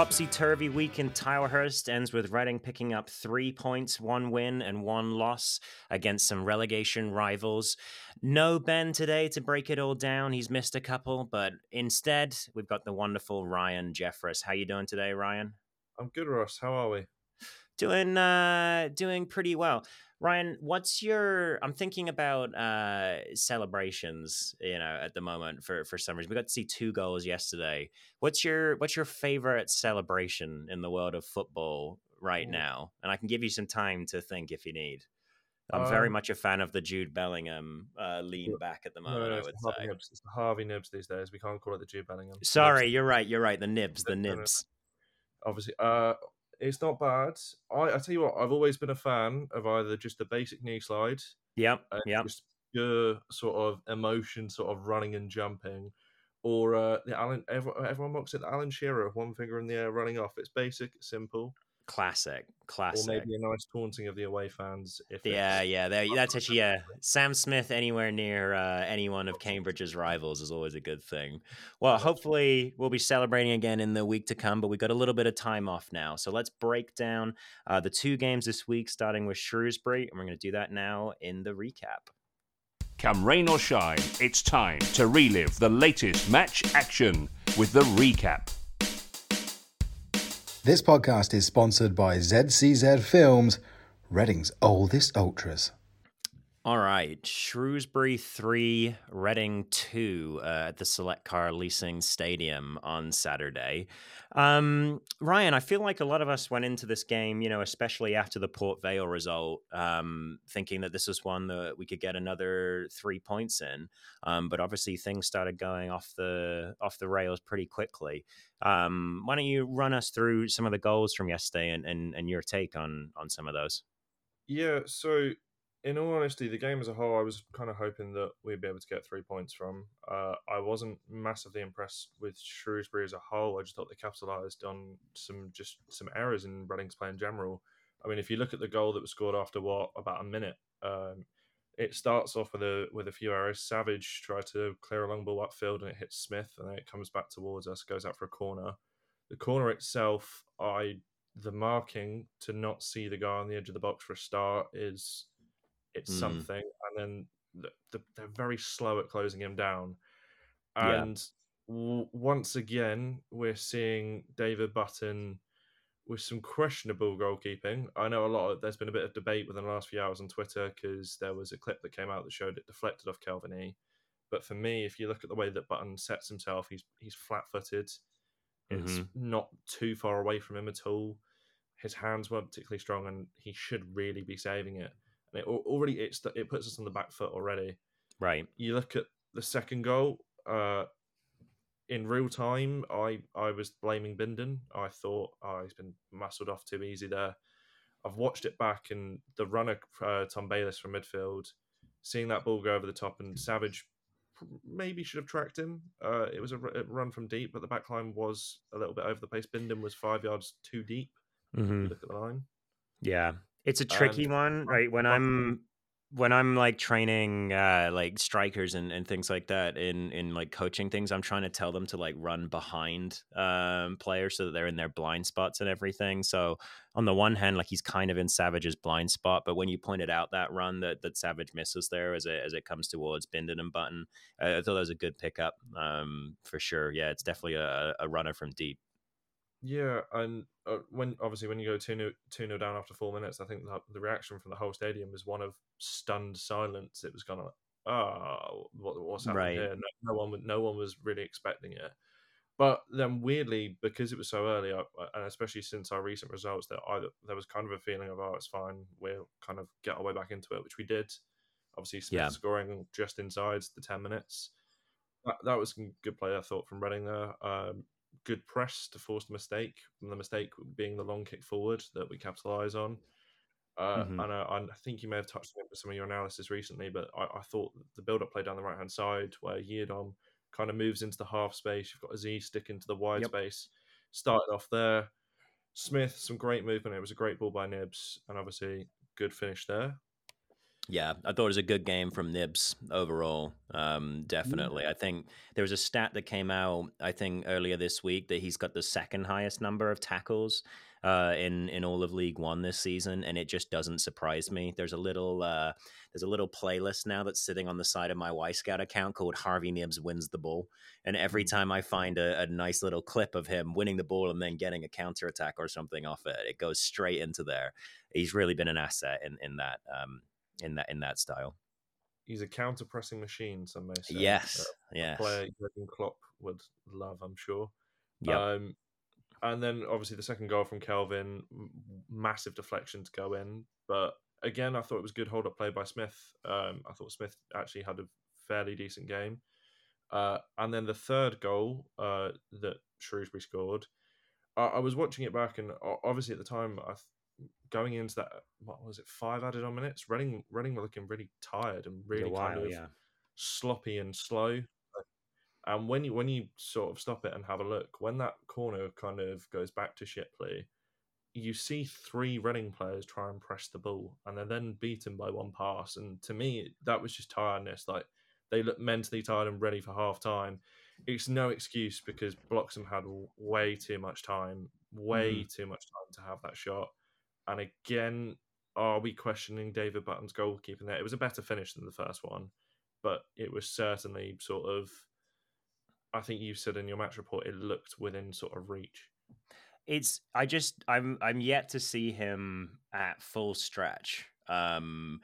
topsy turvy week in Tilehurst ends with Reading picking up three points, one win, and one loss against some relegation rivals. No Ben today to break it all down. He's missed a couple, but instead we've got the wonderful Ryan Jeffress. How are you doing today, Ryan? I'm good, Ross. How are we? Doing uh doing pretty well. Ryan, what's your? I'm thinking about uh, celebrations. You know, at the moment for for some reason, we got to see two goals yesterday. What's your What's your favorite celebration in the world of football right oh. now? And I can give you some time to think if you need. I'm um, very much a fan of the Jude Bellingham uh, lean back at the moment. No, no, I would say Knibbs. it's the Harvey Knibbs these days. We can't call it the Jude Bellingham. Sorry, Knibbs. you're right. You're right. The Knibbs. The Knibbs. Obviously, uh, it's not bad. I, I tell you what, I've always been a fan of either just the basic knee slide, yep, yep, just pure sort of emotion, sort of running and jumping, or uh, the Alan. Everyone, everyone mocks it. Alan Shearer, one finger in the air, running off. It's basic, simple. Classic, classic. Or maybe a nice taunting of the away fans. If yeah, yeah, that's actually yeah. Sam Smith anywhere near uh, any one of Cambridge's rivals is always a good thing. Well, hopefully we'll be celebrating again in the week to come, but we've got a little bit of time off now, so let's break down uh, the two games this week, starting with Shrewsbury, and we're going to do that now in the recap. Come rain or shine, it's time to relive the latest match action with the recap. This podcast is sponsored by ZCZ Films, Reading's oldest ultras. All right, Shrewsbury 3, Reading 2 uh, at the Select Car Leasing Stadium on Saturday. Um, Ryan, I feel like a lot of us went into this game, you know, especially after the Port Vale result, um, thinking that this was one that we could get another three points in. Um, but obviously, things started going off the off the rails pretty quickly. Um, why don't you run us through some of the goals from yesterday and, and, and your take on on some of those? Yeah, so in all honesty, the game as a whole, I was kind of hoping that we'd be able to get three points from. Uh, I wasn't massively impressed with Shrewsbury as a whole. I just thought they capitalised on some just some errors in Reading's play in general. I mean, if you look at the goal that was scored after what about a minute, um, it starts off with a with a few errors. Savage tried to clear a long ball upfield and it hits Smith, and then it comes back towards us, goes out for a corner. The corner itself, I the marking to not see the guy on the edge of the box for a start is it's mm. something, and then the, the, they're very slow at closing him down. And yeah. w- once again, we're seeing David Button with some questionable goalkeeping. I know a lot of there's been a bit of debate within the last few hours on Twitter because there was a clip that came out that showed it deflected off Kelvin E. But for me, if you look at the way that Button sets himself, he's he's flat footed. It's mm-hmm. not too far away from him at all. His hands weren't particularly strong, and he should really be saving it and it already it's it puts us on the back foot already. Right. You look at the second goal. Uh, in real time, I I was blaming Bindon. I thought, oh, he's been muscled off too easy there. I've watched it back, and the runner uh, Tom Bayliss from midfield, seeing that ball go over the top, and Savage maybe should have tracked him. Uh, it was a, run from deep, but the back line was a little bit over the pace. Bindon was five yards too deep. Mm-hmm. Look at the line. Yeah, it's a tricky and, one, right? When I'm when I'm like training uh like strikers and, and things like that in in like coaching things, I'm trying to tell them to like run behind um players so that they're in their blind spots and everything. So on the one hand, like he's kind of in Savage's blind spot, but when you pointed out that run that that Savage misses there as it as it comes towards Bindon and Button, I, I thought that was a good pickup um for sure. Yeah, it's definitely a, a runner from deep. Yeah, and uh, when obviously when you go two 0 two nil down after four minutes, I think the, the reaction from the whole stadium was one of stunned silence. It was kind of like, oh, what, what's happening right. here? No, no, one, no one was really expecting it. But then weirdly, because it was so early, and especially since our recent results, that either there was kind of a feeling of, oh, it's fine, we'll kind of get our way back into it, which we did. Obviously, Smith yeah. scoring just inside the ten minutes. That, that was good play, I thought, from Reading there. Um, good press to force the mistake, and the mistake being the long kick forward that we capitalise on. Uh, mm-hmm. And uh, I think you may have touched on it with some of your analysis recently, but I, I thought the build-up play down the right-hand side where Yiadom kind of moves into the half space. You've got Azeez sticking to the wide yep. space. Started off there. Smith, some great movement. It was a great ball by Knibbs, and obviously good finish there. Yeah, I thought it was a good game from Knibbs overall. Um, definitely. I think there was a stat that came out, I think, earlier this week that he's got the second highest number of tackles uh, in in all of League One this season, and it just doesn't surprise me. There's a little uh, there's a little playlist now that's sitting on the side of my Wyscout account called Harvey Knibbs wins the ball, and every time I find a, a nice little clip of him winning the ball and then getting a counter attack or something off it, it goes straight into there. He's really been an asset in in that. Um, in that in that style. He's a counter pressing machine. Some may say. Yes, yes. Player Jurgen Klopp would love, I'm sure. Yeah. Um, and then obviously the second goal from Kelvin, massive deflection to go in. But again, I thought it was good hold up play by Smith. Um, I thought Smith actually had a fairly decent game. Uh, and then the third goal uh, that Shrewsbury scored, I, I, was watching it back, and obviously at the time, I going into that, what was it, five added on minutes? running running were looking really tired and really while, kind of yeah. sloppy and slow. And when you when you sort of stop it and have a look, when that corner kind of goes back to Shipley, you see three Reading players try and press the ball, and they're then beaten by one pass. And to me, that was just tiredness. Like they look mentally tired and ready for half time. It's no excuse because Bloxham had way too much time, way mm. too much time to have that shot. And again, are we questioning David Button's goalkeeping there? It was a better finish than the first one, but it was certainly sort of. I think you said in your match report it looked within sort of reach. It's I just I'm I'm yet to see him at full stretch. Um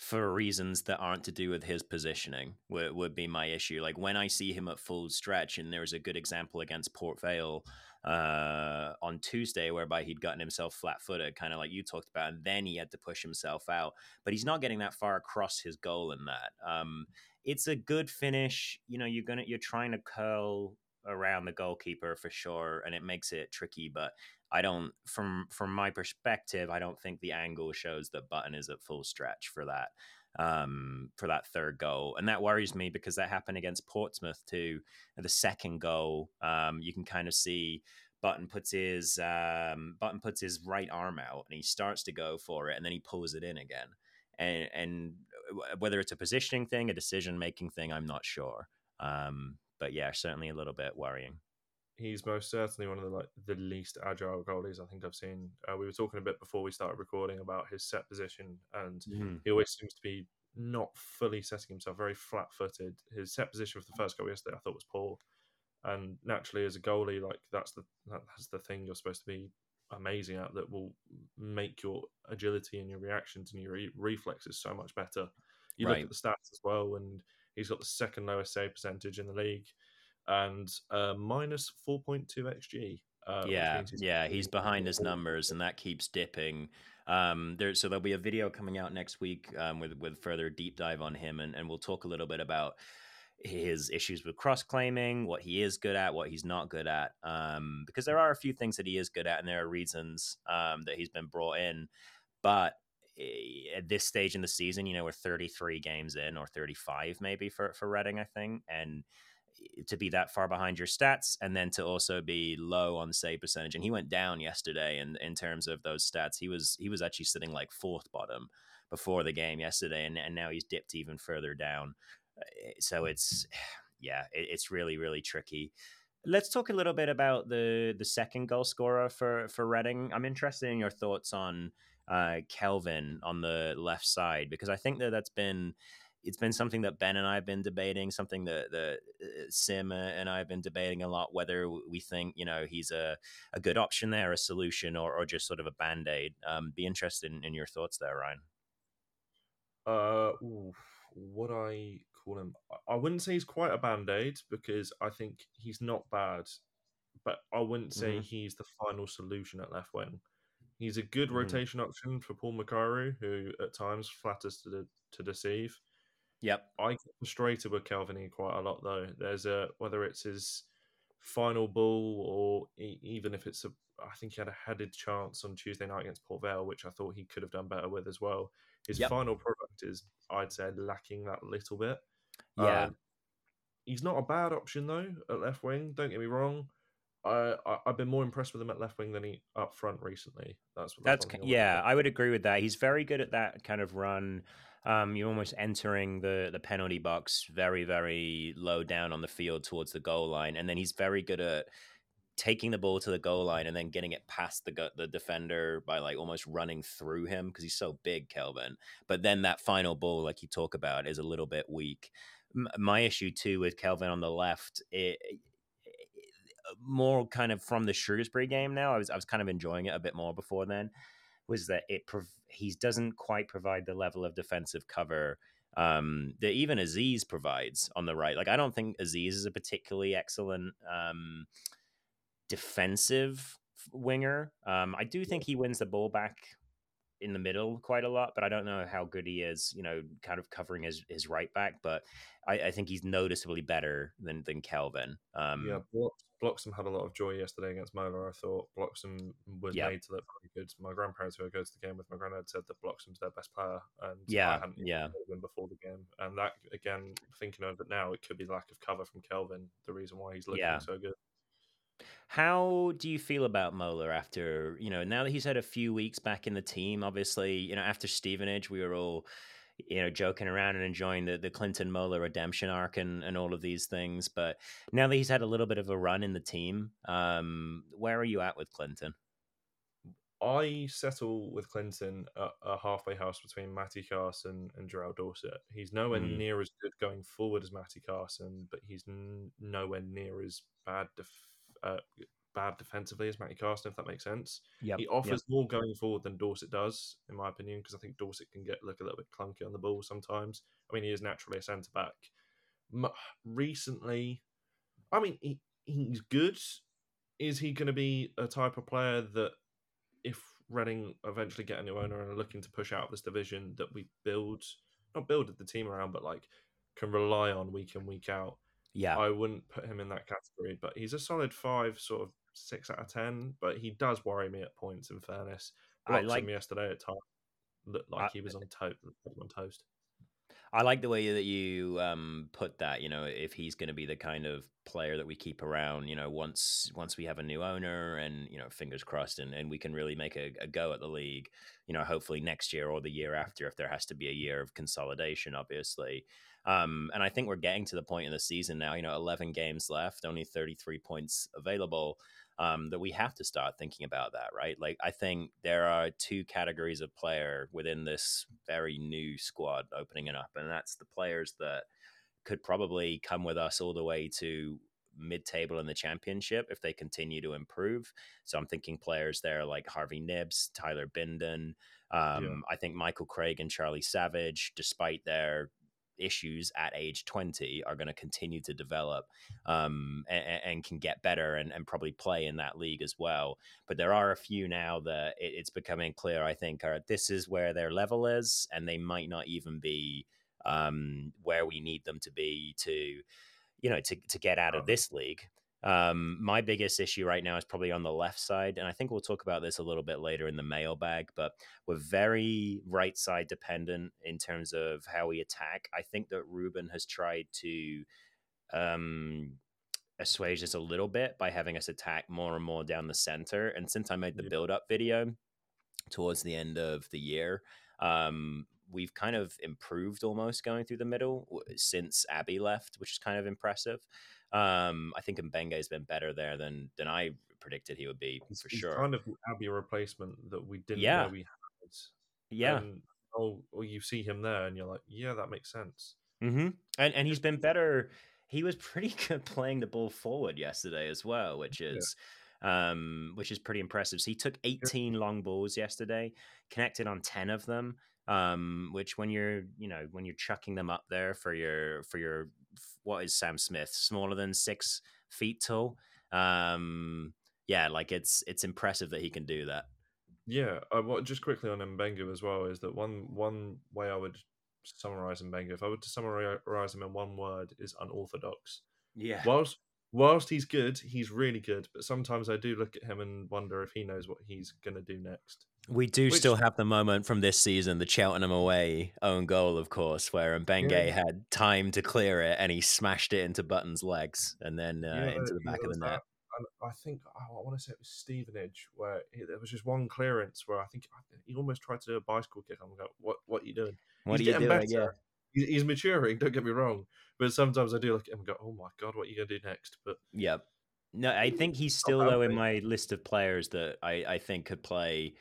for reasons that aren't to do with his positioning would, would be my issue. Like when I see him at full stretch, and there's a good example against Port Vale uh, on Tuesday, whereby he'd gotten himself flat footed, kind of like you talked about, and then he had to push himself out. But he's not getting that far across his goal in that. Um, it's a good finish. You know, you're gonna you're trying to curl around the goalkeeper for sure, and it makes it tricky. But I don't, from from my perspective, I don't think the angle shows that Button is at full stretch for that um, for that third goal. And that worries me because that happened against Portsmouth too. The second goal, um, you can kind of see Button puts his um, Button puts his right arm out and he starts to go for it, and then he pulls it in again. And, and whether it's a positioning thing, a decision making thing, I'm not sure. Um, but yeah, certainly a little bit worrying he's most certainly one of the like the least agile goalies I think I've seen. Uh, we were talking a bit before we started recording about his set position, and mm-hmm. he always seems to be not fully setting himself, very flat-footed. His set position for the first goal yesterday, I thought was poor, and naturally as a goalie, like that's the that's the thing you're supposed to be amazing at that will make your agility and your reactions and your re- reflexes so much better. You right. look at the stats as well, and he's got the second lowest save percentage in the league and uh, minus 4.2 xg. Uh, yeah, he's yeah, he's behind his numbers, and that keeps dipping. Um, there, so there'll be a video coming out next week um, with with further deep dive on him, and, and we'll talk a little bit about his issues with cross claiming, what he is good at, what he's not good at. Um, because there are a few things that he is good at, and there are reasons um, that he's been brought in. But eh, at this stage in the season, you know, we're 33 games in, or 35 maybe for for Reading, I think, and to be that far behind your stats and then to also be low on save percentage and he went down yesterday in, in terms of those stats. He was he was actually sitting like fourth bottom before the game yesterday and, and now he's dipped even further down. Uh, so it's yeah it, it's really really tricky. Let's talk a little bit about the the second goal scorer for for Reading. I'm interested in your thoughts on uh, Kelvin on the left side because I think that that's been it's been something that Ben and I have been debating, something that the uh, Sim and I have been debating a lot. Whether we think you know he's a, a good option there, a solution, or, or just sort of a band aid. Um, be interested in, in, your thoughts there, Ryan. Uh, ooh, I call him? I wouldn't say he's quite a band aid because I think he's not bad, but I wouldn't say mm-hmm. he's the final solution at left wing. He's a good mm-hmm. rotation option for Paul Macari, who at times flatters to, to deceive. Yep. I get frustrated with Kelvin quite a lot though. There's a whether it's his final ball or even if it's a I think he had a headed chance on Tuesday night against Port Vale, which I thought he could have done better with as well. His yep. final product is, I'd say, lacking that little bit. Yeah. Um, he's not a bad option though at left wing. Don't get me wrong. I, I have been more impressed with him at left wing than he up front recently. That's what that's, that's yeah. I would agree with that. He's very good at that kind of run Um, you're almost entering the the penalty box very very low down on the field towards the goal line, and then he's very good at taking the ball to the goal line and then getting it past the the defender by like almost running through him because he's so big, Kelvin. But then that final ball, like you talk about, is a little bit weak. M- my issue too with Kelvin on the left, it, more kind of from the Shrewsbury game. Now I was I was kind of enjoying it a bit more before then. Was that it? Prov- he doesn't quite provide the level of defensive cover um, that even Azeez provides on the right. Like I don't think Azeez is a particularly excellent. Um, defensive winger. Um, I do think he wins the ball back in the middle quite a lot, but I don't know how good he is, you know, kind of covering his, his right back. But I, I think he's noticeably better than than Kelvin. Um, yeah, Bloxham had a lot of joy yesterday against Mola. I thought Bloxham was yeah. made to look very good. My grandparents who I go to the game with, my granddad said that Bloxham's their best player, and yeah, I hadn't yeah. before the game. And that again, thinking of it now, it could be lack of cover from Kelvin, the reason why he's looking yeah. so good. How do you feel about Mola after, you know, now that he's had a few weeks back in the team? Obviously, you know, after Stevenage, we were all, you know, joking around and enjoying the, the Clinton Mola redemption arc and, and all of these things. But now that he's had a little bit of a run in the team, um, where are you at with Clinton? I settle with Clinton at a halfway house between Matty Carson and Jeriel Dorsett. He's nowhere mm. near as good going forward as Matty Carson, but he's n- nowhere near as bad def- uh, bad defensively as Matty Carson, if that makes sense. Yep. He offers yep. more going forward than Dorsett does, in my opinion, because I think Dorsett can get look a little bit clunky on the ball sometimes. I mean, he is naturally a centre back. Recently, I mean, he, he's good. Is he going to be a type of player that, if Reading eventually get a new owner and are looking to push out of this division, that we build, not build the team around, but like can rely on week in, week out? Yeah. I wouldn't put him in that category, but he's a solid five, sort of six out of ten. But he does worry me at points. In fairness, Blocked I like him yesterday at time looked like I, he was on toast. On toast. I like the way that you um, put that. You know, if he's going to be the kind of player that we keep around, you know, once once we have a new owner, and you know, fingers crossed, and, and we can really make a, a go at the league. You know, hopefully next year or the year after, if there has to be a year of consolidation, obviously. Um, and I think we're getting to the point in the season now, you know, 11 games left, only 33 points available, um, that we have to start thinking about that, right? Like, I think there are two categories of player within this very new squad opening it up, and that's the players that could probably come with us all the way to mid-table in the championship if they continue to improve. So I'm thinking players there like Harvey Knibbs, Tyler Bindon. Um, yeah. I think Michael Craig and Charlie Savage, despite their issues at age 20 are going to continue to develop um, and, and, can get better and, and, probably play in that league as well. But there are a few now that it, it's becoming clear, I think, are this is where their level is, and they might not even be um, where we need them to be to, you know, to, to get out of this league. Um, my biggest issue right now is probably on the left side, and I think we'll talk about this a little bit later in the mailbag. But we're very right side dependent in terms of how we attack. I think that Ruben has tried to um, assuage this a little bit by having us attack more and more down the center. And since I made the build up video towards the end of the year, um, we've kind of improved almost going through the middle since Abby left, which is kind of impressive. Um, I think Mbengue has been better there than than I predicted he would be for he's sure. Kind of Abby replacement that we didn't yeah. know we had. Yeah. And, oh, well, you see him there, and you're like, yeah, that makes sense. Mm-hmm. And and he's been better. He was pretty good playing the ball forward yesterday as well, which is. Yeah. Um, which is pretty impressive. So he took 18 long balls yesterday, connected on 10 of them um, which when you're you know when you're chucking them up there for your for your what is Sam Smith? Smaller than six feet tall? Um yeah like it's it's impressive that he can do that. Yeah uh, what just quickly on Mbengue as well is that one one way I would summarize Mbengue if I were to summarize him in one word is unorthodox. Yeah. Whilst whilst he's good he's really good but sometimes I do look at him and wonder if he knows what he's gonna do next we do Which, still have the moment from this season, the Cheltenham away own goal, of course, where Mbengue yeah. had time to clear it and he smashed it into Button's legs and then uh, yeah, into the back of the net. and I think oh, I want to say it was Stevenage where he, there was just one clearance where I think he almost tried to do a bicycle kick. I'm like, what what are you doing? What He's are you doing? better. He's, he's maturing. Don't get me wrong, but sometimes I do look at him and go, oh my god, what are you gonna do next? But Yeah. No, I think he's still though in my list of players that I, I think could play.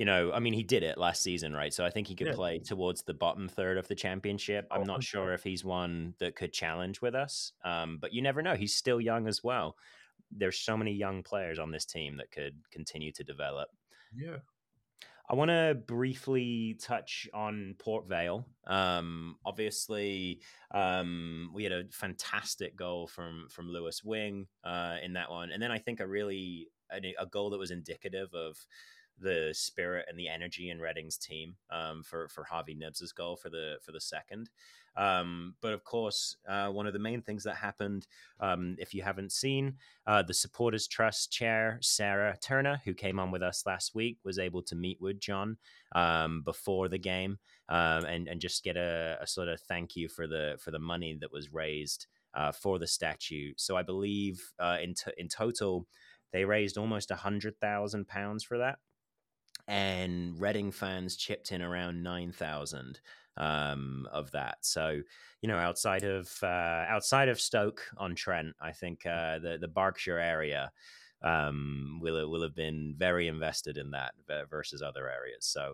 You know, I mean, he did it last season, right? So I think he could Yeah. play towards the bottom third of the championship. I'm Oh, not sure if he's one that could challenge with us, um, but you never know. He's still young as well. There's so many young players on this team that could continue to develop. yeah, I want to briefly touch on Port Vale. Um, obviously, um, we had a fantastic goal from from Lewis Wing uh, in that one, and then I think a really a, a goal that was indicative of the spirit and the energy in Reading's team um, for for Harvey Knibbs's goal for the for the second. Um, but of course, uh, one of the main things that happened, um, if you haven't seen, uh, the Supporters Trust chair, Sarah Turner, who came on with us last week, was able to meet with John um, before the game um, and and just get a, a sort of thank you for the for the money that was raised uh, for the statue. So I believe uh, in t- in total, they raised almost a hundred thousand pounds for that, and Reading fans chipped in around nine thousand um, of that. So you know, outside of uh, outside of Stoke on Trent, I think uh, the the Berkshire area um, will will have been very invested in that versus other areas. So.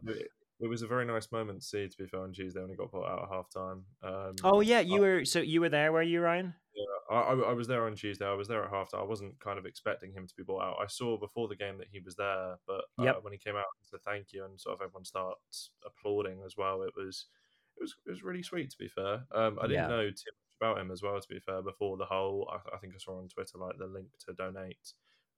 It, was a very nice moment to see. To be fair, on Tuesday when he got put out at half time. Um, Oh yeah, you I- were so you were there, were you, Ryan? I, I, I was there on Tuesday. I was there at half time. I wasn't kind of expecting him to be brought out. I saw before the game that he was there, but uh, Yep. when he came out and said thank you and sort of everyone starts applauding as well, it was it was it was really sweet. To be fair, um, I didn't Yeah. know too much about him as well. To be fair, before the whole, I, I think I saw on Twitter like the link to donate,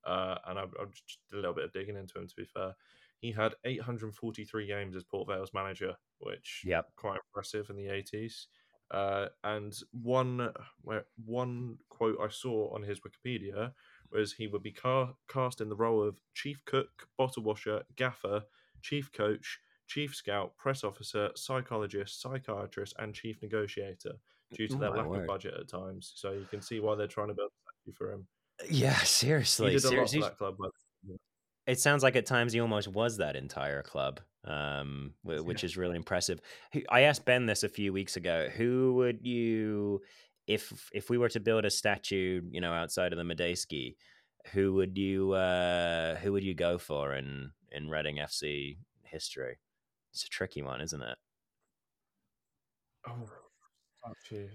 uh, and I, I just did a little bit of digging into him. To be fair, he had 843 games as Port Vale's manager, which Yep. quite impressive in the 80s. Uh, and one one quote I saw on his Wikipedia was he would be ca- cast in the role of chief cook, bottle washer, gaffer, chief coach, chief scout, press officer, psychologist, psychiatrist, and chief negotiator due to Oh their lack word. of budget at times. So you can see why they're trying to build a statue for him. Yeah, seriously. He seriously. did a lot for that club. But It sounds like at times he almost was that entire club, um, which Yeah. is really impressive. I asked Ben this a few weeks ago. Who would you, if if we were to build a statue, you know, outside of the Madejski, who would you uh, who would you go for in in Reading FC history? It's a tricky one, isn't it? oh, statue.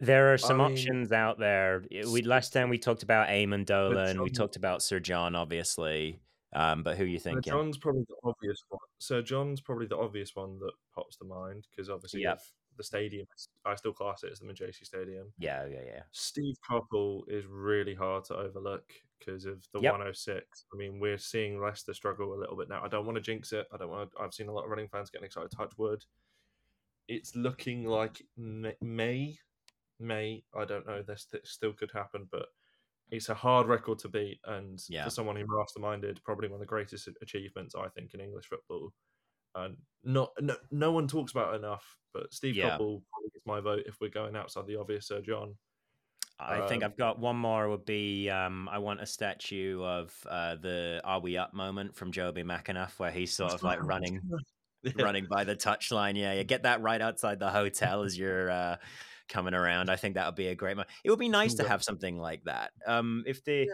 There are some mean, options out there. We last time we talked about Eamonn Dolan. We talked about Sir John, obviously. Um, but who are you Sir thinking? John's probably the obvious one. Sir John's probably the obvious one that pops to mind because obviously Yep. the stadium, I still class it as the Madejski Stadium. Yeah, yeah, yeah. Steve Coppell is really hard to overlook because of the Yep. 106. I mean, we're seeing Leicester struggle a little bit now. I don't want to jinx it. I don't want to. I've seen a lot of Reading fans getting excited. Touch wood. It's looking like May, May. I don't know. This, this still could happen, but it's a hard record to beat. And Yeah. for someone who masterminded probably one of the greatest achievements I think in English football, and not no, no one talks about it enough. But Steve Yeah. Coppell probably gets my vote if we're going outside the obvious. Sir John. I think Um, I've got one more. Would be um, I want a statue of uh, the "Are we up?" moment from Jobi McAnuff, where he's sort of like running, running by the touchline. Yeah, yeah. Get that right outside the hotel as you're uh, coming around. I think that would be a great. Mo- it would be nice to have something like that. Um, if the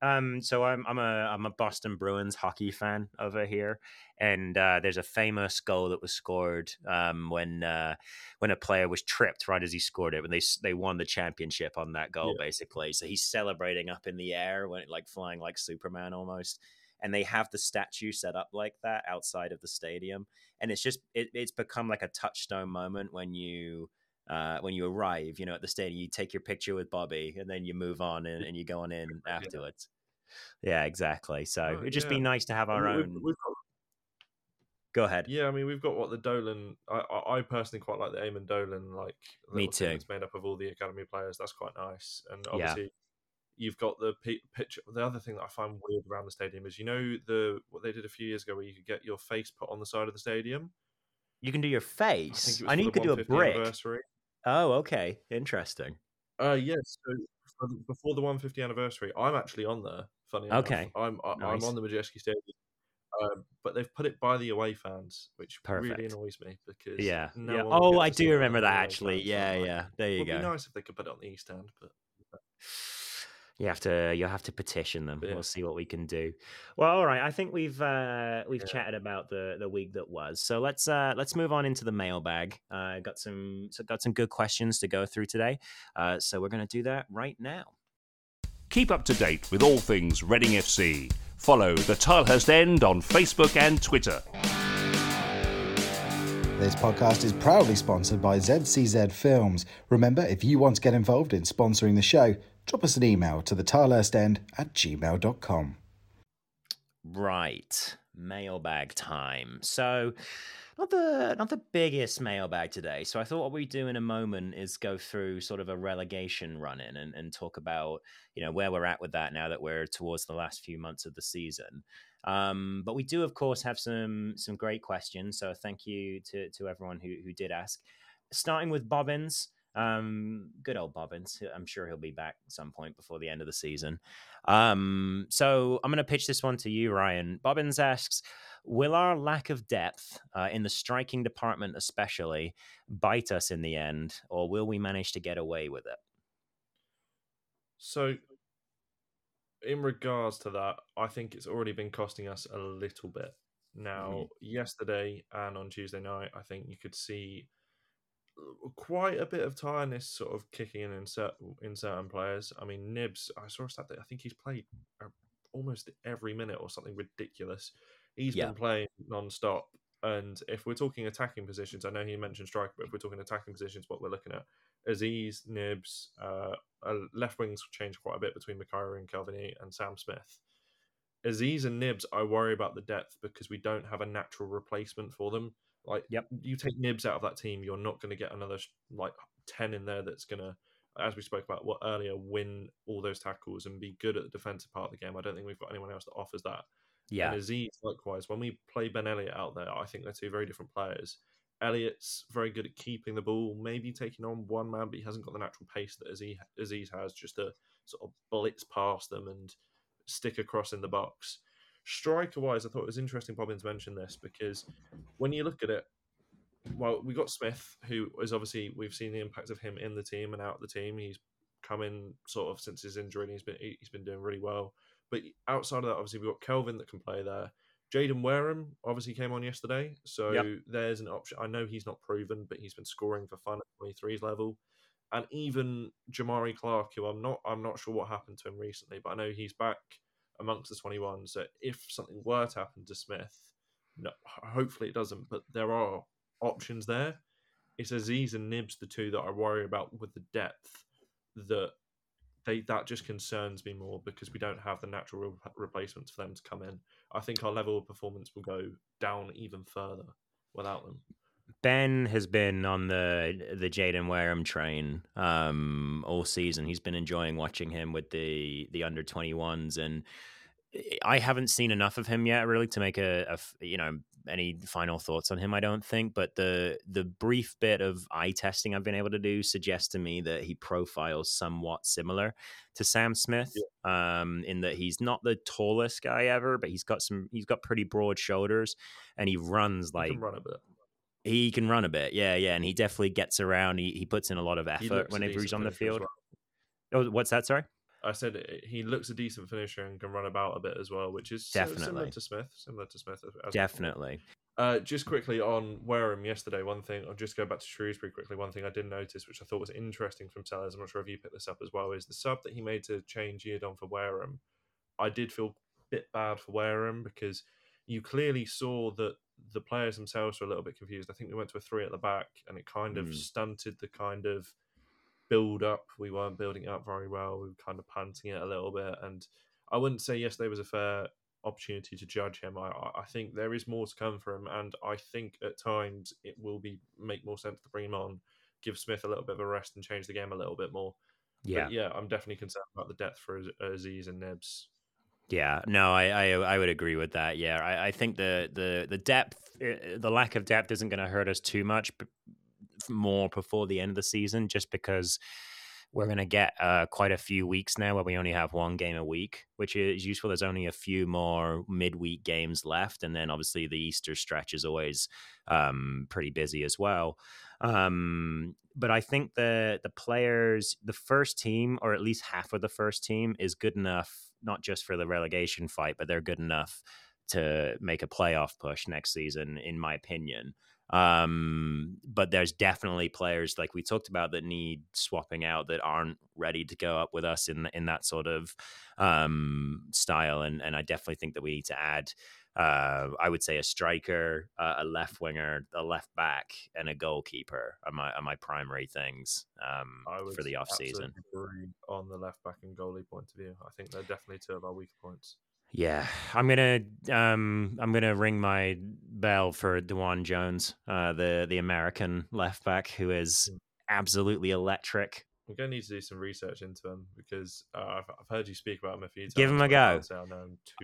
um, so I'm I'm a I'm a Boston Bruins hockey fan over here, and uh, there's a famous goal that was scored um, when uh, when a player was tripped right as he scored it when they they won the championship on that goal basically. So he's celebrating up in the air when like flying like Superman almost. And they have the statue set up like that outside of the stadium, and it's just it, it's become like a touchstone moment when you uh, when you arrive, you know, at the stadium, you take your picture with Bobby, and then you move on and, and you go on in afterwards. Yeah, exactly. So Oh, it'd just be nice to have our We- we've- own. we've got- Go ahead. yeah, I mean, we've got what the Dolan. I, I I personally quite like the Eamonn Dolan like. Me too. That's made up of all the academy players. That's quite nice. And Yeah. obviously, you've got the pi- picture. The other thing that I find weird around the stadium is you know the what they did a few years ago where you could get your face put on the side of the stadium. You can do your face. I, was knew you could do a 150th brick. Anniversary. Oh, okay. Interesting. Uh yes. So before the 150 anniversary, I'm actually on there. Funny enough, Okay. I'm I, Nice. I'm on the Madejski Stadium, um, but they've put it by the away fans, which really annoys me because Yeah. no yeah. Oh, I do remember that actually. fans, Yeah, yeah. There you Would go. be nice if they could put it on the East End, but You have to you'll have to petition them. Yeah. We'll see what we can do. Well, all right. I think we've uh we've Yeah. chatted about the the week that was. So let's uh let's move on into the mailbag. Uh got some so got some good questions to go through today. Uh so we're gonna do that right now. Keep up to date with all things Reading FC. Follow the Tilehurst End on Facebook and Twitter. This podcast is proudly sponsored by ZCZ Films. Remember, if you want to get involved in sponsoring the show, drop us an email to the End at gmail.com. Right. Mailbag time. So not the not the biggest mailbag today. So I thought what we do in a moment is go through sort of a relegation run in and, and talk about, you know, where we're at with that now that we're towards the last few months of the season. Um, but we do of course have some some great questions. So thank you to to everyone who who did ask. Starting with Bobbins. Um, good old Bobbins. I'm sure he'll be back at some point before the end of the season. Um, so I'm going to pitch this one to you, Ryan. Bobbins asks, will our lack of depth uh, in the striking department, especially, bite us in the end, or will we manage to get away with it? So, in regards to that, I think it's already been costing us a little bit. Now, yesterday and on Tuesday night, I think you could see quite a bit of tiredness sort of kicking in in, cer- in certain players. I mean, Knibbs, I saw a stat that I think he's played almost every minute or something ridiculous. He's Yeah. been playing non-stop. And if we're talking attacking positions, I know he mentioned striker, but if we're talking attacking positions, what we're looking at, Azeez, Knibbs, uh, uh, left wings change quite a bit between Makara and Calvini and Sam Smith. Azeez and Knibbs, I worry about the depth because we don't have a natural replacement for them. Like, Yep. you take Knibbs out of that team, you're not going to get another like ten in there that's going to, as we spoke about what earlier, win all those tackles and be good at the defensive part of the game. I don't think we've got anyone else that offers that. Yeah. And Azeez, likewise, when we play Ben Elliott out there, I think they're two very different players. Elliott's very good at keeping the ball, maybe taking on one man, but he hasn't got the natural pace that Azeez, Azeez has, just to sort of blitz past them and stick across in the box. Striker wise, I thought it was interesting Bobbins mentioned this because when you look at it, well, we got Smith, who is obviously we've seen the impact of him in the team and out of the team. He's come in sort of since his injury and he's been he's been doing really well. But outside of that, obviously we've got Kelvin that can play there. Jayden Wareham obviously came on yesterday, so Yep. there's an option. I know he's not proven, but he's been scoring for fun at 23's level. And even Jahmari Clarke, who I'm not I'm not sure what happened to him recently, but I know he's back amongst the 21. So if something were to happen to Smith, no, hopefully it doesn't, but there are options there. It's Azeez and Knibbs, the two that I worry about with the depth that they that just concerns me more because we don't have the natural re- replacements for them to come in. I think our level of performance will go down even further without them. Ben has been on the the Jayden Wareham train um, all season. He's been enjoying watching him with the the under twenty ones, and I haven't seen enough of him yet, really, to make a, a you know any final thoughts on him. I don't think, but the the brief bit of eye testing I've been able to do suggests to me that he profiles somewhat similar to Sam Smith, um, in that he's not the tallest guy ever, but he's got some he's got pretty broad shoulders, and he runs He like can run a bit. He can run a bit, yeah, yeah, and he definitely gets around. He he puts in a lot of effort a whenever he's on the field. well. Oh, what's that? Sorry. I said he looks a decent finisher and can run about a bit as well, which is si- similar to Smith. Similar to Smith. Definitely. Uh, just quickly on Wareham yesterday, one thing, I'll just go back to Shrewsbury quickly. One thing I did notice, which I thought was interesting from Sellés, I'm not sure if you picked this up as well, is the sub that he made to change Yiadom for Wareham. I did feel a bit bad for Wareham because you clearly saw that the players themselves were a little bit confused. I think we went to a three at the back and it kind of Mm. stunted the kind of build up. We weren't building it up very well. We were kind of panting it a little bit. And I wouldn't say yesterday was a fair opportunity to judge him. I, I think there is more to come for him, and I think at times it will be make more sense to bring him on, give Smith a little bit of a rest, and change the game a little bit more. Yeah. But yeah, I'm definitely concerned about the depth for Az- Azeez and Knibbs. Yeah, no, I, I I would agree with that. Yeah, I, I think the the the depth, uh, the lack of depth, isn't going to hurt us too much, more before the end of the season, just because we're going to get uh, quite a few weeks now where we only have one game a week, which is useful. There's only a few more midweek games left, and then obviously the Easter stretch is always um, pretty busy as well. Um, but I think the the players, the first team, or at least half of the first team, is good enough, not just for the relegation fight, but they're good enough to make a playoff push next season, in my opinion. Um, but there's definitely players like we talked about that need swapping out that aren't ready to go up with us in in that sort of um, style, and and I definitely think that we need to add. Uh, I would say a striker, uh, a left winger, a left back, and a goalkeeper are my are my primary things um, for the off season. On the left back and goalie point of view, I think they're definitely two of our weaker points. Yeah, I'm gonna um I'm gonna ring my bell for DeJuan Jones, uh the the American left back who is mm. absolutely electric. We're gonna need to do some research into him because uh, I've, I've heard you speak about him a few times. Give him a go.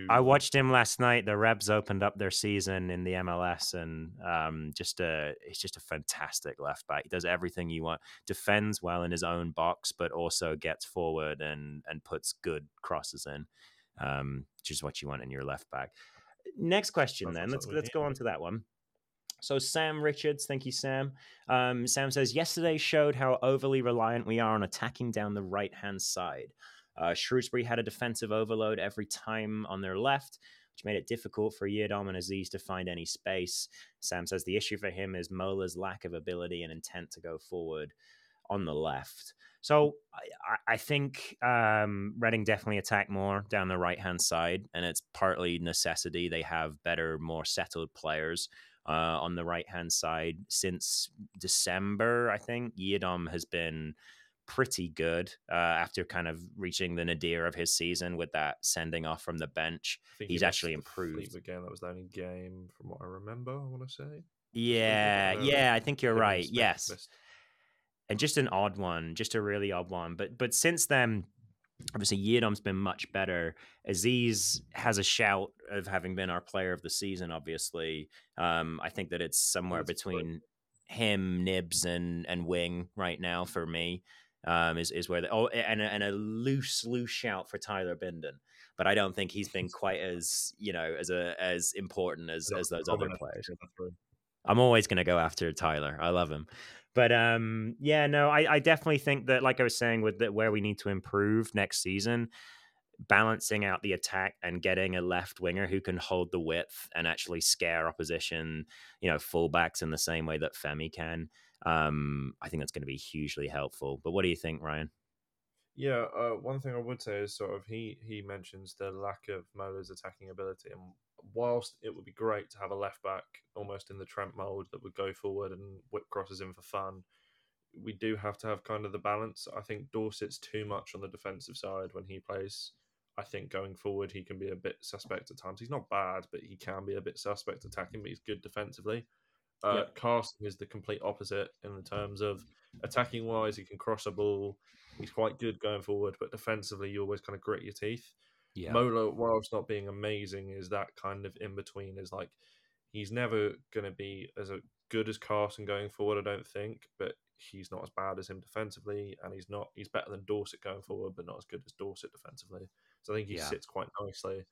I, I watched him last night. The Revs opened up their season in the MLS, and um, just a he's just a fantastic left back. He does everything you want. Defends well in his own box, but also gets forward and and puts good crosses in um, which is what you want in your left back. Next question, then. Let's let's go on to that one. So Sam Richards, thank you, Sam. Um, Sam says yesterday showed how overly reliant we are on attacking down the right hand side. Uh, Shrewsbury had a defensive overload every time on their left, which made it difficult for Yiadom and Azeez to find any space. Sam says the issue for him is Mola's lack of ability and intent to go forward on the left. So I, I think um, Reading definitely attack more down the right hand side, and it's partly necessity. They have better, more settled players uh, on the right hand side since December. I think Yiadom has been pretty good uh, after kind of reaching the nadir of his season with that sending off from the bench. He's he actually improved. Again, that was the only game from what I remember. I want to say. Yeah, yeah, I think you're right. Yes. And just an odd one, just a really odd one. But but since then, obviously Yiadom's been much better. Azeez has a shout of having been our player of the season. Obviously, um, I think that it's somewhere That's between him, Knibbs, and and Wing right now for me. Um, is is where the oh and a, and a loose loose shout for Tyler Bindon, but I don't think he's been quite as you know as a as important as as those other players. I'm always going to go after Tyler. I love him. But um, yeah, no, I, I definitely think that, like I was saying, with that where we need to improve next season, balancing out the attack and getting a left winger who can hold the width and actually scare opposition, you know, fullbacks in the same way that Femi can. Um, I think that's going to be hugely helpful. But what do you think, Ryan? Yeah, uh, one thing I would say is sort of he he mentions the lack of Mola's attacking ability, and whilst it would be great to have a left back almost in the Trent mold that would go forward and whip crosses in for fun, we do have to have kind of the balance. I think Dorsett's too much on the defensive side when he plays. I think going forward he can be a bit suspect at times. He's not bad, but he can be a bit suspect attacking, but he's good defensively. Uh, yep. Carson is the complete opposite in the terms of attacking wise. He can cross a ball. He's quite good going forward, but defensively, you always kind of grit your teeth. Yeah. Mola, whilst not being amazing, is that kind of in between. Is like he's never going to be as good as Carson going forward. I don't think, but he's not as bad as him defensively, and he's not. He's better than Dorsett going forward, but not as good as Dorsett defensively. So I think he yeah. sits quite nicely,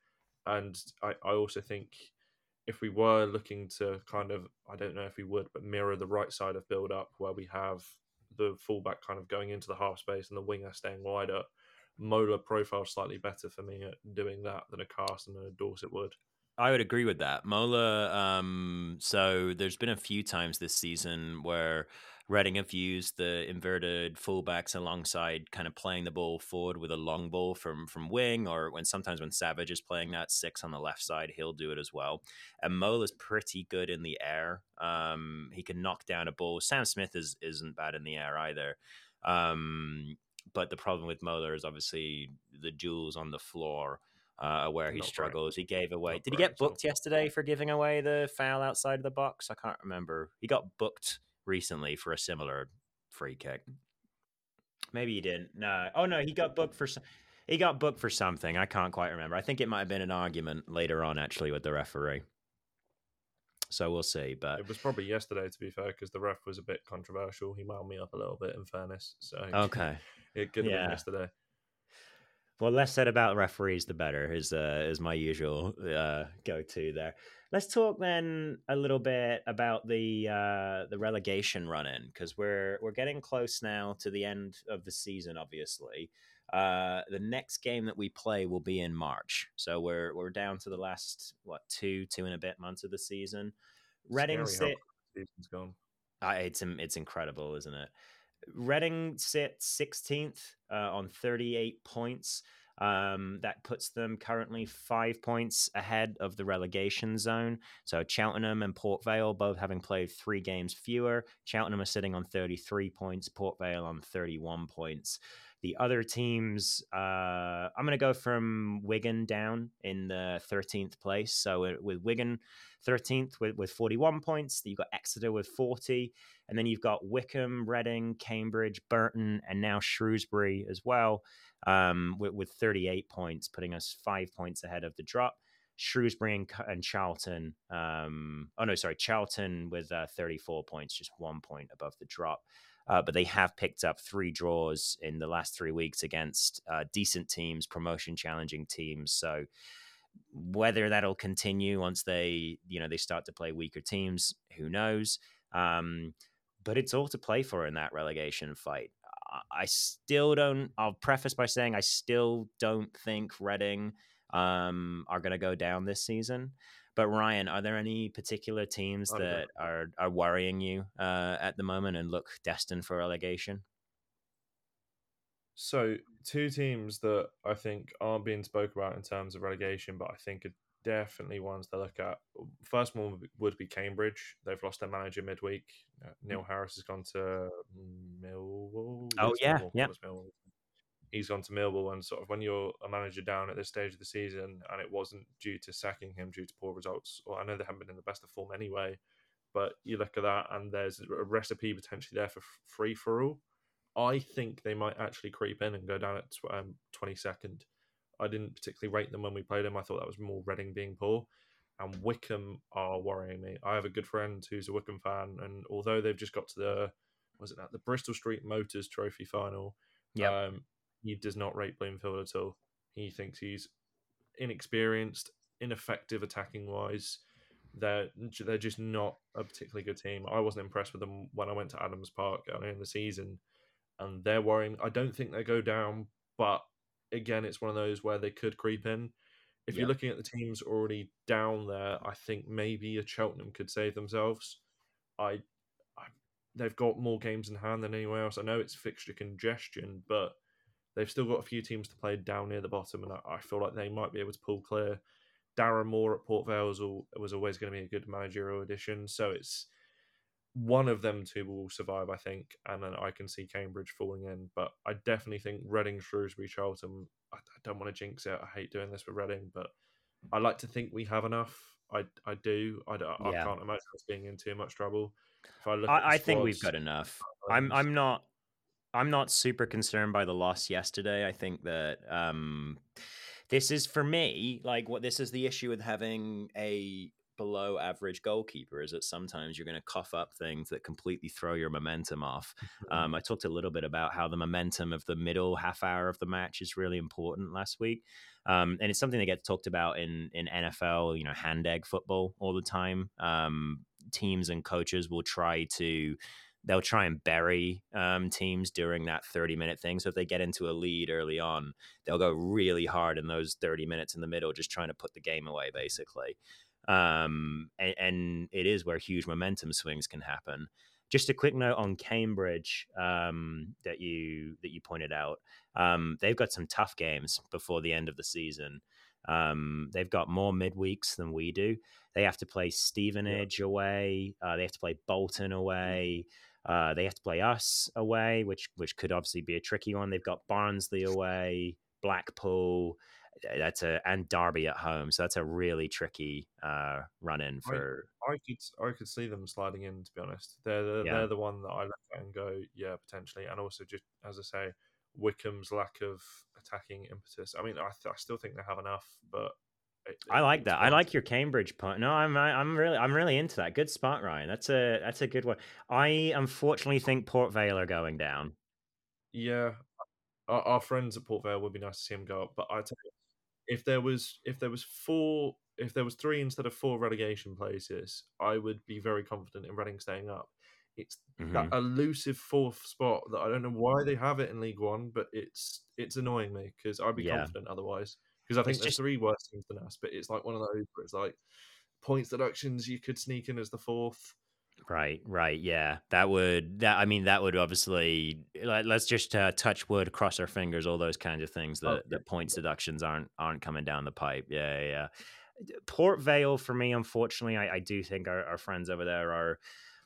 and I, I also think if we were looking to kind of, I don't know if we would, but mirror the right side of build up where we have the fullback kind of going into the half space and the winger staying wider Mola profile slightly better for me at doing that than a Carson and a Dorsett would. I would agree with that. Mola, um, so there's been a few times this season where Reading have used the inverted fullbacks alongside kind of playing the ball forward with a long ball from from wing, or when sometimes when Savage is playing that six on the left side, he'll do it as well. And Mola's pretty good in the air. Um, he can knock down a ball. Sam Smith is isn't bad in the air either. Um, but the problem with Mola is obviously the duels on the floor. Uh, where he Not struggles. He gave away. Not did he get booked yesterday for giving away the foul outside of the box? I can't remember. He got booked recently for a similar free kick. Maybe he didn't. No. Oh no, he got booked for. some. He got booked for something. I can't quite remember. I think it might have been an argument later on, actually, with the referee. So we'll see. But it was probably yesterday, to be fair, because the ref was a bit controversial. He wound me up a little bit, in fairness. So okay, it could have yeah. been yesterday. Well, less said about referees, the better. Is uh, is my usual uh, go to there. Let's talk then a little bit about the uh, the relegation run in because we're we're getting close now to the end of the season. Obviously, uh, the next game that we play will be in March, so we're we're down to the last what two two and a bit months of the season. Reading sit. Season's gone. Uh, it's it's incredible, isn't it? Reading sit 16th uh, on 38 points. Um, that puts them currently five points ahead of the relegation zone. So Cheltenham and Port Vale both having played three games fewer. Cheltenham are sitting on 33 points, Port Vale on 31 points. The other teams, uh, I'm going to go from Wigan down in the 13th place. So with Wigan 13th with, with 41 points, you've got Exeter with 40, and then you've got Wycombe, Reading, Cambridge, Burton, and now Shrewsbury as well um, with, with 38 points, putting us five points ahead of the drop. Shrewsbury and, and Charlton, um, oh no, sorry, Charlton with uh, 34 points, just one point above the drop. Uh, but they have picked up three draws in the last three weeks against uh, decent teams, promotion challenging teams. So whether that'll continue once they, you know, they start to play weaker teams, who knows? Um, but it's all to play for in that relegation fight. I still don't. I'll preface by saying I still don't think Reading um, are going to go down this season. But Ryan, are there any particular teams that are are worrying you uh, at the moment and look destined for relegation? So, two teams that I think aren't being spoke about in terms of relegation, but I think are definitely ones to look at. First one would be Cambridge. They've lost their manager midweek. Uh, Neil mm. Harris has gone to Millwall. Oh yeah, Millwall? yeah. He's gone to Millwall, and sort of when you're a manager down at this stage of the season, and it wasn't due to sacking him due to poor results. Well, I know they haven't been in the best of form anyway, but you look at that, and there's a recipe potentially there for free for all. I think they might actually creep in and go down at um, 22nd. I didn't particularly rate them when we played them. I thought that was more Reading being poor. And Wycombe are worrying me. I have a good friend who's a Wycombe fan, and although they've just got to the was it that the Bristol Street Motors Trophy final, yeah, um, he does not rate Bloomfield at all. He thinks he's inexperienced, ineffective attacking wise. They're they're just not a particularly good team. I wasn't impressed with them when I went to Adams Park earlier in the season, and they're worrying. I don't think they go down, but again, it's one of those where they could creep in. If you're looking at the teams already down there, I think maybe a Cheltenham could save themselves. I, I, they've got more games in hand than anywhere else. I know it's fixture congestion, but they've still got a few teams to play down near the bottom, and I, I feel like they might be able to pull clear. Darren Moore at Port Vale was, was always going to be a good managerial addition, so it's one of them two will survive, I think, and then I can see Cambridge falling in. But I definitely think Reading, Shrewsbury, Charlton. I, I don't want to jinx it. I hate doing this for Reading, but I like to think we have enough. I I do. I, I, yeah. Can't imagine us being in too much trouble. If I look, I, I think we've got enough. I'm I'm not I'm not super concerned by the loss yesterday. I think that um, this is for me like what this is the issue with having a below average goalkeeper is that sometimes you're going to cough up things that completely throw your momentum off. Um, I talked a little bit about how the momentum of the middle half hour of the match is really important last week. Um, and it's something that gets talked about in, in NFL, you know, hand egg football all the time. Um, teams and coaches will try to they'll try and bury um, teams during that 30 minute thing. So if they get into a lead early on, they'll go really hard in those 30 minutes in the middle, just trying to put the game away, basically um, and, and, it is where huge momentum swings can happen. Just a quick note on Cambridge um, that you that you pointed out. Um, they've got some tough games before the end of the season. Um, they've got more midweeks than we do. They have to play Stevenage yeah. away. Uh, they have to play Bolton away. Uh, they have to play us away, which which could obviously be a tricky one. They've got Barnsley away, Blackpool that's a and Derby at home, so that's a really tricky uh, run in for. I, I, could I could see them sliding in. To be honest, they're the, yeah. they're the one that I look at and go, yeah, potentially, and also just as I say, Wycombe's lack of attacking impetus. I mean, I, th- I still think they have enough, but it- I like that. I like your Cambridge point. No, I'm I'm really I'm really into that. Good spot, Ryan. That's a that's a good one. I unfortunately think Port Vale are going down. Yeah, our, our friends at Port Vale would be nice to see them go up. But I tell you, if there was if there was four if there was three instead of four relegation places, I would be very confident in Reading staying up. It's that Mhm. elusive fourth spot that I don't know why they have it in League One, but it's it's annoying me because I'd be Yeah. confident otherwise. Because I think It's there's just- three worse teams than us, but it's like one of those where it's like points deductions you could sneak in as the fourth. Right, right, yeah. That would that I mean that would obviously let, let's just uh, touch wood, cross our fingers, all those kinds of things that Oh, that points deductions aren't aren't coming down the pipe. Yeah, yeah. yeah. Port Vale for me, unfortunately, I, I do think our, our friends over there are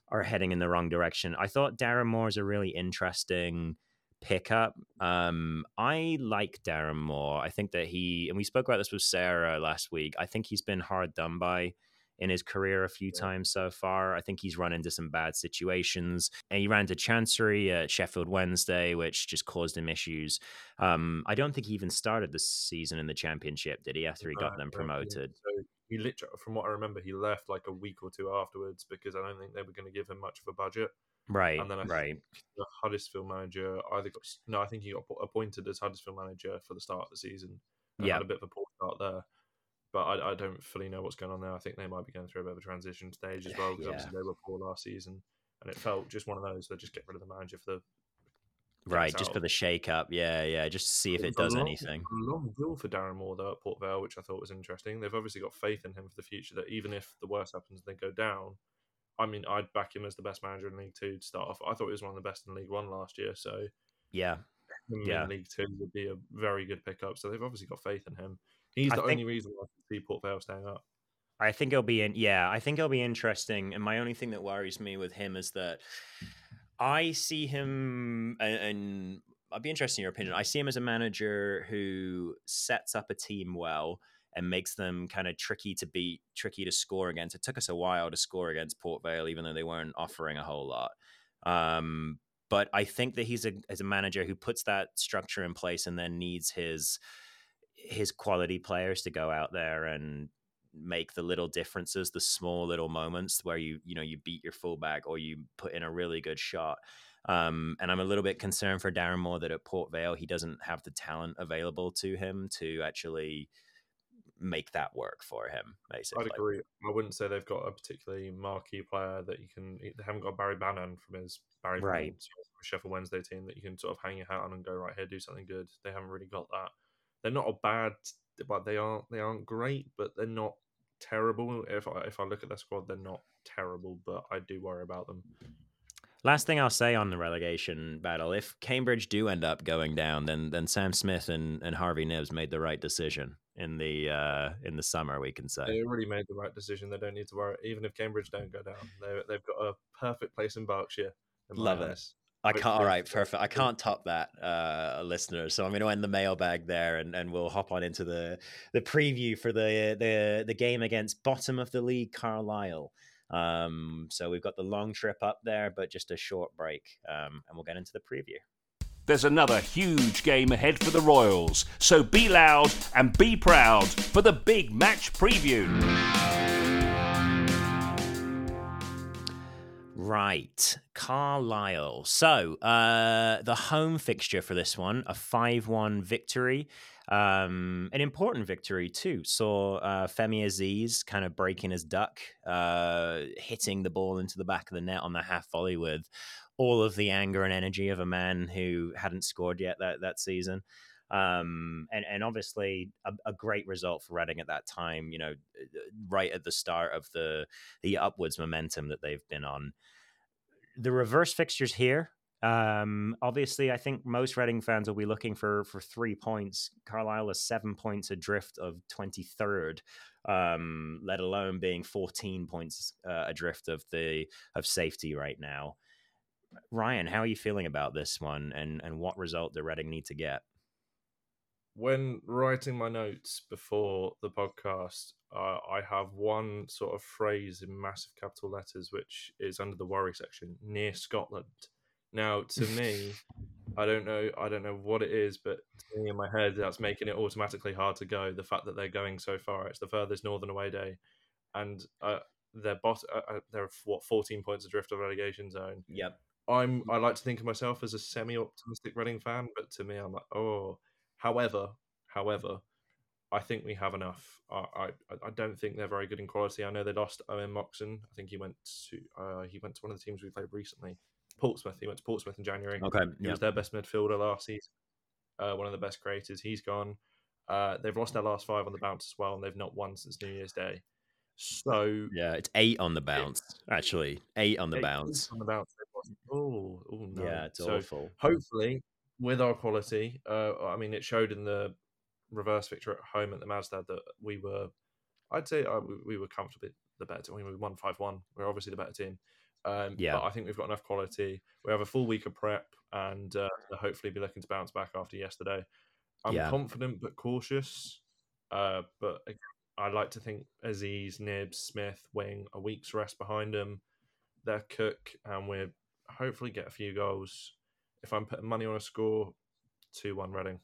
are heading in the wrong direction. I thought Darren Moore is a really interesting pickup. Um, I like Darren Moore. I think that he and we spoke about this with Sarah last week. I think he's been hard done by in his career a few times so far. I think he's run into some bad situations. And he ran into Chansiri at Sheffield Wednesday, which just caused him issues. Um, I don't think he even started the season in the championship, did he, after he got them promoted? So he literally, from what I remember, he left like a week or two afterwards because I don't think they were going to give him much of a budget. Right, And then I think right. the Huddersfield manager either got no, I think he got appointed as Huddersfield manager for the start of the season. Yeah. had a bit of a poor start there. But I, I don't fully know what's going on there. I think they might be going through a bit of a transition stage as well because Yeah. obviously they were poor last season, and it felt just one of those. They just get rid of the manager for the Right, just for the shake up. Yeah, yeah, just to see if it does long- anything. long deal for Darren Moore though at Port Vale, which I thought was interesting. They've obviously got faith in him for the future. That even if the worst happens, and they go down. I mean, I'd back him as the best manager in League Two to start off. I thought he was one of the best in League One last year, so Yeah, Yeah. League Two would be a very good pickup. So they've obviously got faith in him. He's I the think- only reason why I can see Port Vale staying up. I think it'll be in. Yeah, I think it'll be interesting. And my only thing that worries me with him is that I see him, and, and I'd be interested in your opinion. I see him as a manager who sets up a team well and makes them kind of tricky to beat, tricky to score against. It took us a while to score against Port Vale, even though they weren't offering a whole lot. Um, but I think that he's a as a manager who puts that structure in place and then needs his his quality players to go out there and make the little differences, the small little moments where you you know you beat your fullback or you put in a really good shot. Um, and I'm a little bit concerned for Darren Moore that at Port Vale he doesn't have the talent available to him to actually make that work for him. Basically, I'd agree. I wouldn't say they've got a particularly marquee player that you can. They haven't got Barry Bannan from his Barry Right. Bannan, from Sheffield Wednesday team that you can sort of hang your hat on and go right here, do something good. They haven't really got that. They're not a bad, but they aren't. They aren't great, but they're not terrible. If I if I look at their squad, they're not terrible, but I do worry about them. Last thing I'll say on the relegation battle: if Cambridge do end up going down, then then Sam Smith and, and Harvey Knibbs made the right decision in the uh, in the summer. We can say. They already made the right decision. They don't need to worry. Even if Cambridge don't go down, they they've got a perfect place in Berkshire. in Love it. Eyes. I can't. All right, perfect. I can't top that, uh, listeners. So I'm going to end the mailbag there, and, and we'll hop on into the the preview for the the the game against bottom of the league Carlisle. Um, so we've got the long trip up there, but just a short break, um, and we'll get into the preview. There's another huge game ahead for the Royals, so be loud and be proud for the big match preview. Right, Carlisle. So uh, the home fixture for this one, a five-one victory, um, an important victory too. Saw uh, Femi Azeez kind of breaking his duck, uh, hitting the ball into the back of the net on the half volley with all of the anger and energy of a man who hadn't scored yet that that season. Um, and and obviously a, a great result for Reading at that time. You know, right at the start of the the upwards momentum that they've been on. The reverse fixtures here. Um, obviously, I think most Reading fans will be looking for for three points. Carlisle is seven points adrift of twenty third, um, let alone being fourteen points uh, adrift of the of safety right now. Ryan, how are you feeling about this one, and and what result do Reading need to get? When writing my notes before the podcast, uh, I have one sort of phrase in massive capital letters, which is under the worry section near Scotland. Now, to me, I don't know. I don't know what it is, but to me in my head, that's making it automatically hard to go. The fact that they're going so far, it's the furthest northern away day, and uh, they're bot. Uh, uh they're what fourteen points adrift of relegation zone. Yep. I'm. I like to think of myself as a semi-optimistic Reading fan, but to me, I'm like, oh. However, however, I think we have enough. I, I, I don't think they're very good in quality. I know they lost Owen Moxon. I think he went to uh, he went to one of the teams we played recently, Portsmouth. He went to Portsmouth in January. Okay, he was their best midfielder last season. Uh, one of the best creators. He's gone. Uh, they've lost their last five on the bounce as well, and they've not won since New Year's Day. So yeah, it's eight on the bounce. Actually, eight on the eight bounce. On the bounce. Oh, oh no. Yeah, it's so awful. Hopefully, with our quality, uh, I mean, it showed in the reverse victory at home at the Mazdad that we were, I'd say uh, we, we, were comfortably the better team. We won 5 1. We're obviously the better team. Um, yeah. But I think we've got enough quality. We have a full week of prep and uh, hopefully be looking to bounce back after yesterday. I'm yeah. confident but cautious. Uh, but I like to think Azeez, Knibbs, Smith, Wing, a week's rest behind them. They're cook, and we're hopefully get a few goals. If I'm putting money on a score, 2 1 Reading.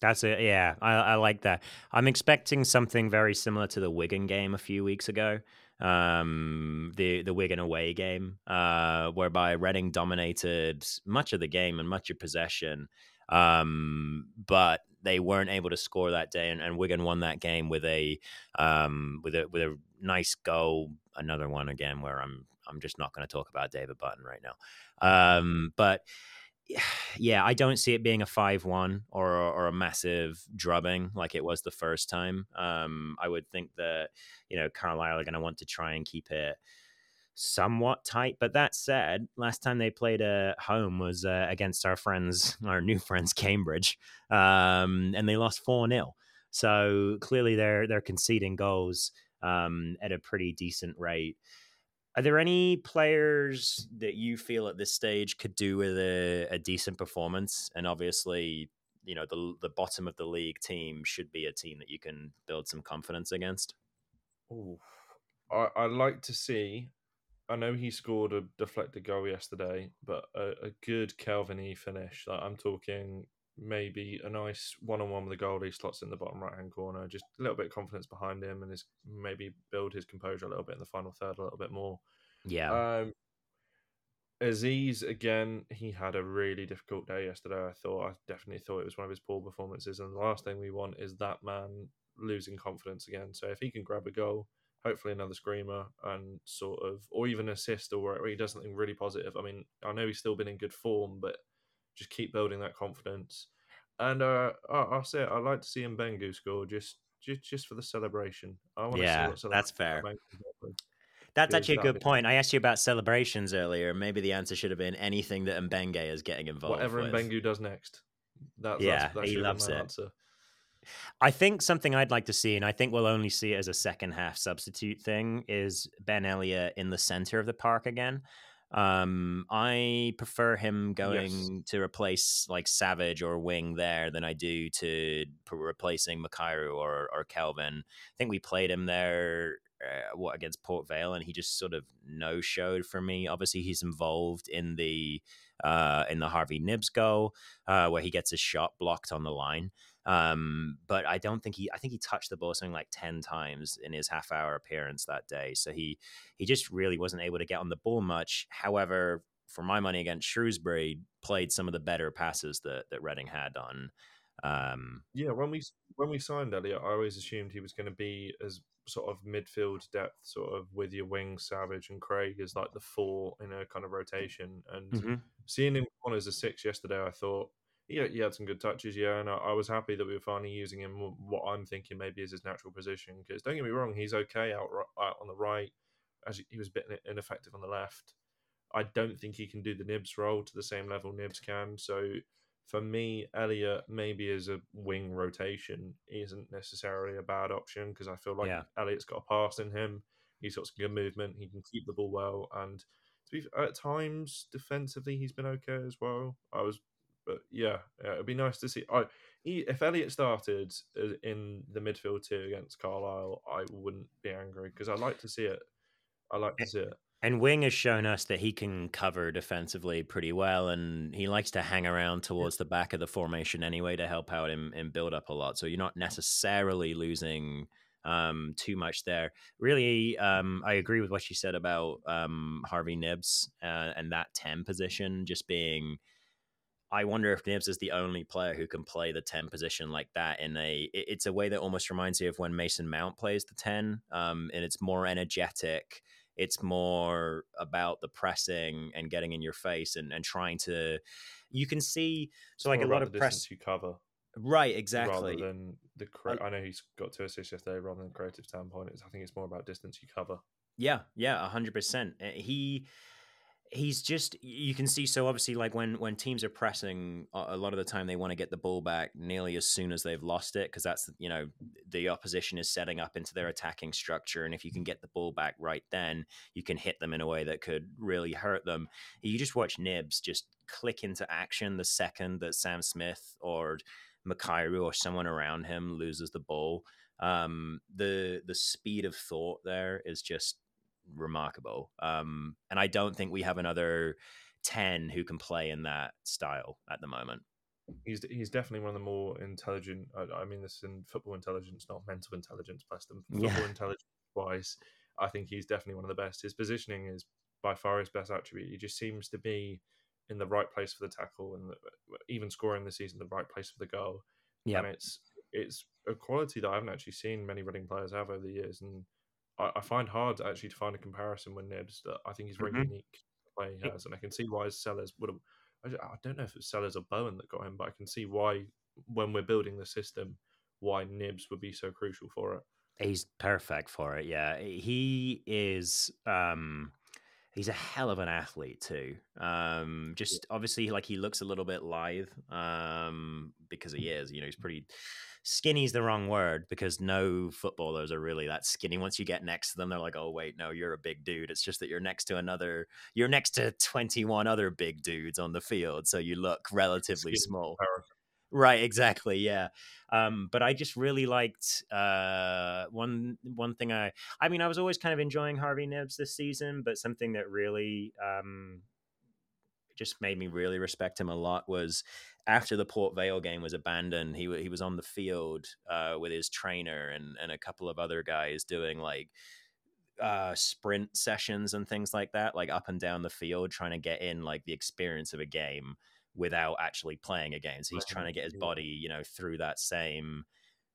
That's it. Yeah, I, I, like that. I'm expecting something very similar to the Wigan game a few weeks ago, um, the the Wigan away game, uh, whereby Reading dominated much of the game and much of possession, um, but they weren't able to score that day, and, and Wigan won that game with a um, with a with a nice goal. Another one again where I'm I'm just not going to talk about David Button right now, um, but yeah, I don't see it being a five-one or or a massive drubbing like it was the first time. Um, I would think that you know Carlisle are going to want to try and keep it somewhat tight. But that said, last time they played at home was uh, against our friends, our new friends, Cambridge, um, and they lost four 0 So clearly they're they're conceding goals um, at a pretty decent rate. Are there any players that you feel at this stage could do with a, a decent performance? And obviously, you know, the the bottom of the league team should be a team that you can build some confidence against. Oh, I I like to see. I know he scored a deflected goal yesterday, but a, a good Kelvin E finish. Like I'm talking maybe a nice one on one with the goalie slots in the bottom right hand corner, just a little bit of confidence behind him and his maybe build his composure a little bit in the final third a little bit more. Yeah. Um, Azeez again, he had a really difficult day yesterday. I thought I definitely thought it was one of his poor performances, and the last thing we want is that man losing confidence again. So if he can grab a goal, hopefully another screamer, and sort of, or even assist, or where he does something really positive. I mean, I know he's still been in good form, but just keep building that confidence. And uh, I'll say it, I like to see Mbengue score just just just for the celebration. I want yeah, to see what that's fair. That's actually a good point. I asked you about celebrations earlier. Maybe the answer should have been anything that Mbengue is getting involved. Whatever with. Mbengue does next. That's, yeah, that's, that's he loves it. Answer. I think something I'd like to see, and I think we'll only see it as a second half substitute thing, is Ben Elliott in the center of the park again. Um, I prefer him going yes. to replace like Savage or Wing there than I do to replacing Mikhail or or Kelvin. I think we played him there uh, what against Port Vale, and he just sort of no showed for me. Obviously, he's involved in the uh, in the Harvey Knibbs goal uh, where he gets his shot blocked on the line. Um, but I don't think he. I think he touched the ball something like ten times in his half hour appearance that day. So he he just really wasn't able to get on the ball much. However, for my money against Shrewsbury, played some of the better passes that that Reading had on. Um, yeah, when we when we signed Elliot, I always assumed he was going to be as sort of midfield depth, sort of with your wings, Savage and Craig as like the four in a kind of rotation. And mm-hmm. seeing him on as a six yesterday, I thought yeah, he had some good touches, yeah, and I, I, was happy that we were finally using him. What I'm thinking maybe is his natural position, because don't get me wrong, he's okay out, out on the right, as he was a bit ineffective on the left. I don't think he can do the Knibbs role to the same level Knibbs can. So for me, Elliot maybe as a wing rotation isn't necessarily a bad option because I feel like yeah. Elliott's got a pass in him. He's got some good movement. He can keep the ball well, and to be, at times defensively he's been okay as well. I was but yeah, yeah, it'd be nice to see. I if Elliot started in the midfield too against Carlisle, I wouldn't be angry because I like to see it. I like to see it. And Wing has shown us that he can cover defensively pretty well, and he likes to hang around towards the back of the formation anyway to help out in, in build up a lot. So you're not necessarily losing um, too much there. Really, um, I agree with what you said about um, Harvey Knibbs uh, and that 10 position just being. I wonder if Knibbs is the only player who can play the 10 position like that in a it's a way that almost reminds you of when Mason Mount plays the 10 um, and it's more energetic it's more about the pressing and getting in your face and, and trying to you can see so It's like a lot of press you cover right exactly rather than the. Cre- I know he's got two assists yesterday. Rather than creative standpoint, it's, I think it's more about distance you cover. Yeah, yeah, a hundred percent. Eh, He he's just you can see so obviously like when when teams are pressing a lot of the time they want to get the ball back nearly as soon as they've lost it because that's you know the opposition is setting up into their attacking structure and if you can get the ball back right then you can hit them in a way that could really hurt them. You just watch Knibbs just click into action the second that sam smith or Makairu or someone around him loses the ball. Um the the speed of thought there is just remarkable. Um, and I don't think we have another 10 who can play in that style at the moment. He's he's definitely one of the more intelligent. I, I mean this in football intelligence, not mental intelligence. Bless them. Football Yeah. intelligence wise, I think he's definitely one of the best. His positioning is by far his best attribute. He just seems to be in the right place for the tackle, and the, even scoring this season, the right place for the goal. Yeah. and it's it's a quality that I haven't actually seen many Reading players have over the years, and I, I find hard actually to find a comparison with Knibbs that I think he's very Mhm. unique play he has, and I can see why Sellés would have. I I don't know if it's Sellés or Bowen that got him, but I can see why when we're building the system, why Knibbs would be so crucial for it. He's perfect for it. Yeah. He is um he's a hell of an athlete too. Um just obviously like he looks a little bit lithe um because he is, you know, he's pretty skinny's the wrong word because no footballers are really that skinny. Once you get next to them, they're like, "Oh wait, no, you're a big dude." It's just that you're next to another you're next to 21 other big dudes on the field, so you look relatively Skinny small. Right, exactly. Yeah. Um, but I just really liked uh, one one thing I I mean I was always kind of enjoying Harvey Knibbs this season, but something that really um, just made me really respect him a lot was after the Port Vale game was abandoned, he he was on the field uh, with his trainer and and a couple of other guys doing like uh sprint sessions and things like that like up and down the field trying to get in like the experience of a game without actually playing a game so he's trying to get his body you know through that same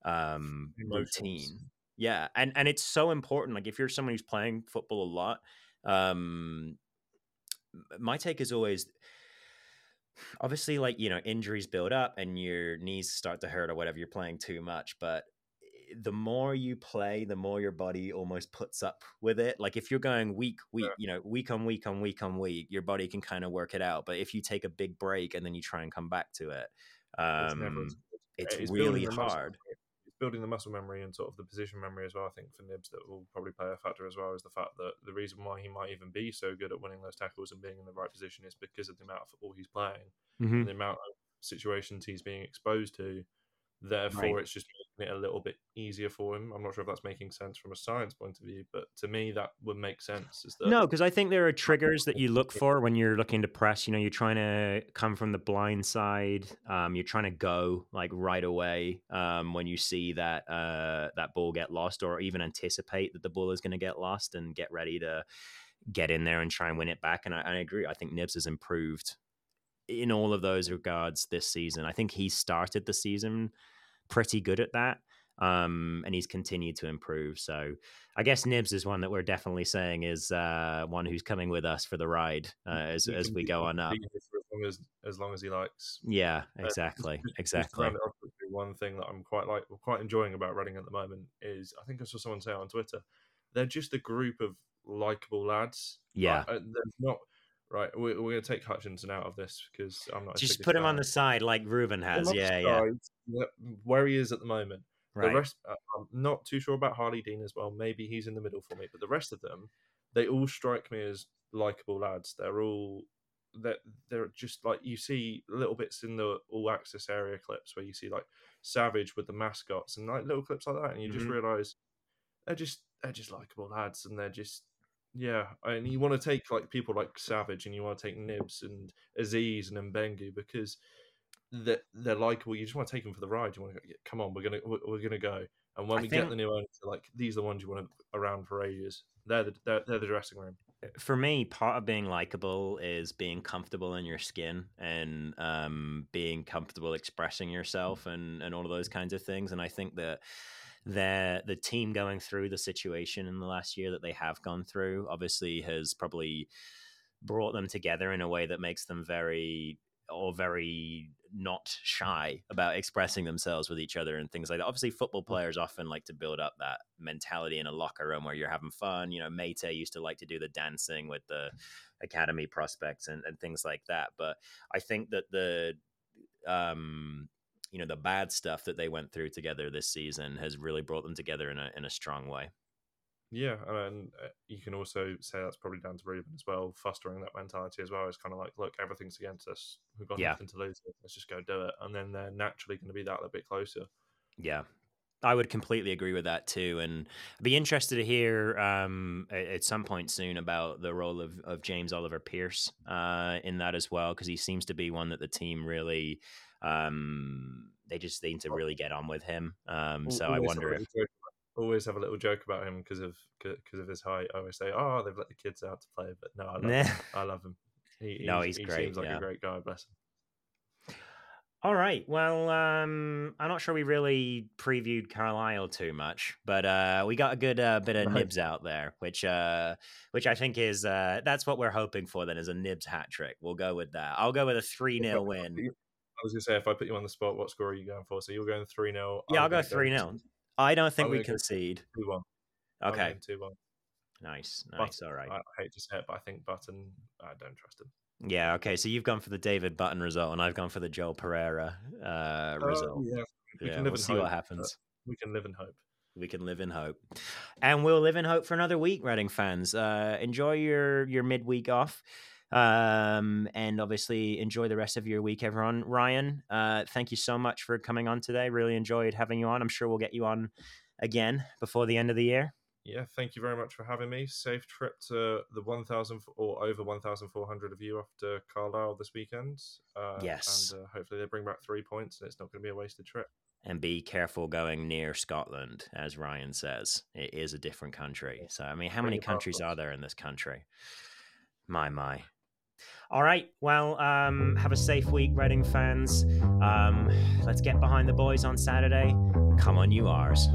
um routine. Yeah and and it's so important like if you're someone who's playing football a lot um my take is always obviously like you know injuries build up and your knees start to hurt or whatever you're playing too much but the more you play the more your body almost puts up with it like if you're going week week Yeah. you know week on week on week on week your body can kind of work it out but if you take a big break and then you try and come back to it It's um as it's It's really building the muscle hard. It's building the muscle memory and sort of the position memory as well. I think for Knibbs that will probably play a factor as well is the fact that the reason why he might even be so good at winning those tackles and being in the right position is because of the amount of football he's playing Mhm. and the amount of situations he's being exposed to. Therefore, Right. it's just it a little bit easier for him. I'm not sure if that's making sense from a science point of view, but to me, that would make sense. That No, because I think there are triggers that you look for when you're looking to press. You know, you're trying to come from the blind side. Um, you're trying to go like right away um, when you see that uh, that ball get lost, or even anticipate that the ball is going to get lost and get ready to get in there and try and win it back. And I, I agree. I think Knibbs has improved in all of those regards this season. I think he started the season pretty good at that. Um, and he's continued to improve. So I guess Knibbs is one that we're definitely saying is uh, one who's coming with us for the ride uh, as, as we go on up. as long as as long as he likes. Yeah, Uh, exactly, just exactly. One thing that I'm quite like, quite enjoying about running at the moment is, I think I saw someone say on Twitter, they're just a group of likable lads. Yeah. Like, uh, there's not right. We're, we're going to take Hutchinson out of this because I'm not. Just put him on the side like Ruben has. Yeah, yeah. yeah, where he is at the moment. Right. The rest, uh, I'm not too sure about Harlee Dean as well. Maybe he's in the middle for me, but the rest of them, they all strike me as likable lads. They're all they're, they're just like you see little bits in the all access area clips where you see like Savage with the mascots and like little clips like that, and you just Mhm. realize they're just they're just likable lads, and they're just Yeah, and you want to take like people like Savage, and you want to take Knibbs and Azeez and Mbengue because they're, they're likable. You just want to take them for the ride. You want to go, come on, we're gonna we're, we're gonna go. And when I we think- get the new owners, like these are the ones you want around for ages. They're the they're, they're the dressing room. for me, part of being likable is being comfortable in your skin and um, being comfortable expressing yourself and, and all of those kinds of things. And I think that the the team going through the situation in the last year that they have gone through obviously has probably brought them together in a way that makes them very or very not shy about expressing themselves with each other and things like that. Obviously, football players often like to build up that mentality in a locker room where you're having fun. You know, Mate used to like to do the dancing with the academy prospects and, and things like that. But I think that the um you know the bad stuff that they went through together this season has really brought them together in a in a strong way. Yeah, and uh, you can also say that's probably down to Ruben as well, fostering that mentality as well. It's kind of like, look, everything's against us. We've got Yeah. nothing to lose. Let's just go do it, and then they're naturally going to be that little bit closer. Yeah. I would completely agree with that too, and I'd be interested to hear um, at some point soon about the role of, of James Oliver Pierce uh, in that as well, because he seems to be one that the team really um, they just seem to really get on with him. Um, so I always a wonder if joke always have a little joke about him because of because of his height. I always say, "Oh, they've let the kids out to play," but no, I love him. I love him. He, No, he's he great, Seems like yeah. a great guy. Bless him. All right. Well, um, I'm not sure we really previewed Carlisle too much, but uh, we got a good uh, bit of Right. Knibbs out there, which uh, which I think is uh, that's what we're hoping for. Then is a Knibbs hat trick. We'll go with that. I'll go with a three 0 win. I was going to say, if I put you on the spot, what score are you going for? So you're going three 0 Yeah, I'll go three 0 I don't think I'm we concede. two one. Okay. two one. Nice. Nice. All right. I hate to say it, but I think Button. I don't trust him. Yeah. Okay. So you've gone for the David Button result, and I've gone for the Joel Pereira uh, Oh, result. yeah, we yeah. can live We'll see hope, what happens. We can live in hope. we can live in hope and we'll live in hope for another week reading fans uh enjoy your your midweek off um and obviously enjoy the rest of your week everyone. Ryan uh thank you so much for coming on today. Really enjoyed having you on. I'm sure we'll get you on again before the end of the year. Yeah, thank you very much for having me. Safe trip to the 1,000 or over 1,400 of you after Carlisle this weekend. Uh, Yes. And uh, hopefully they bring back three points and it's not going to be a wasted trip. and be careful going near scotland as ryan says. It is a different country. So i mean how many countries are there in this country? My my all right well um have a safe week reading fans. Um let's get behind the boys on saturday. Come on you ours